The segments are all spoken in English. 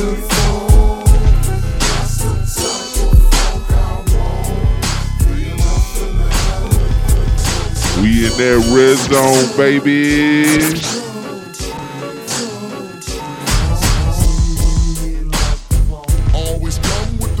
We in that red zone, baby. Always come with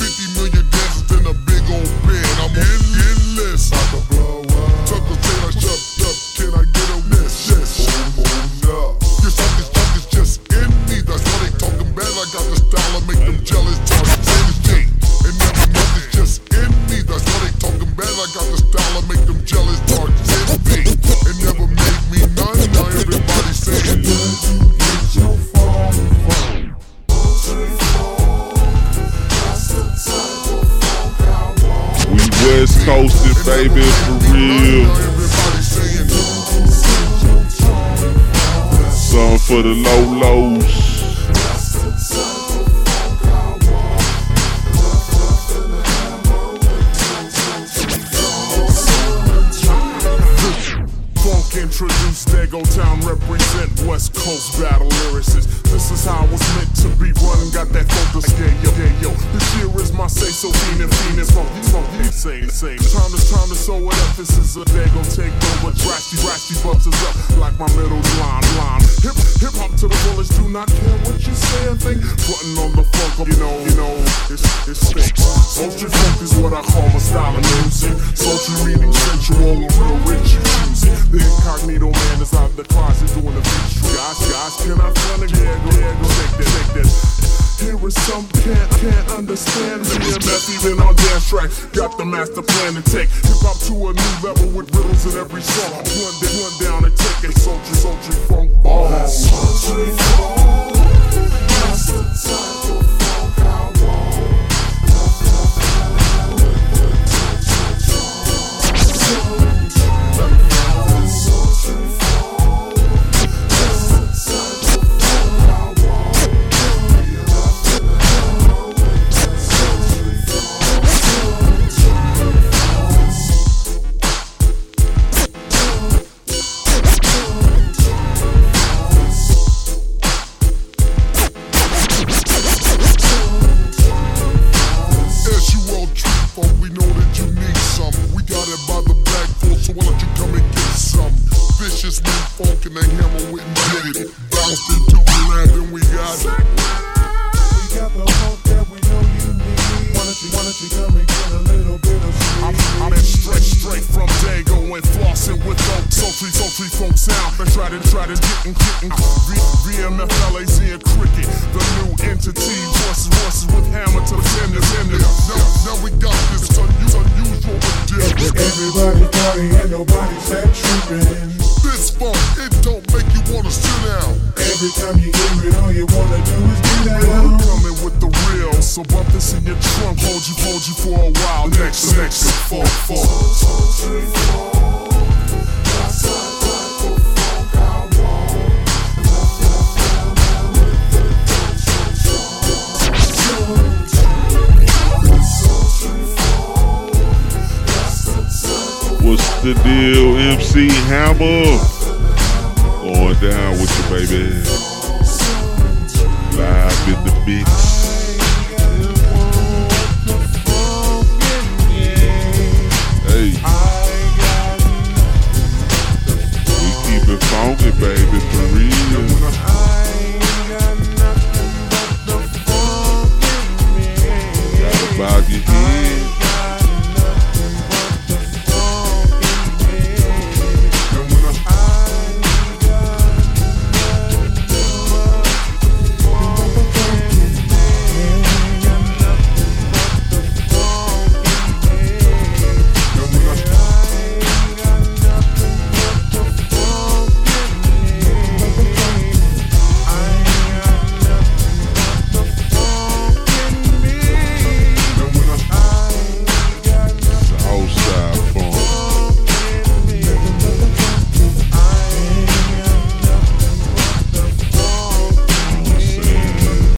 baby, for real. Some for the low lows. Funk introduced Dago Town, represent West Coast battle lyricists. So fiend and fiend and funk, funk, say, say. Time is time to sew it up. This is a Dago take over. Drasty, drasty bumps is up like my middle line, line. Hip, hip hop to the fullest. Do not care what you say and think. Frontin' on the funk, you know, you know, it's, it's stakes. Sultry funk is what I call my style of music. Sultry meaning sensual, Is some can't, can't understand me that's even on dance track. Got the master plan to take hip hop to a new level with riddles in every song. One down, one down try to, try to get and get and v, VMF, LAZ, and Cricket. The new entity, voices, voices with hammer to the tenders, tenders. Now, now we got this, it's unusual, unusual. Everybody party and nobody said tripping. This funk, it don't make you wanna sit down. Every time you hear it, all you wanna do is get down. coming with the real, so bump this in your trunk, hold you, hold you for a while. Next, next, fall, fall. What's the deal, MC Hammer? Going down with you, baby. Live in the mix. Hey. We keep it funky, baby, for real.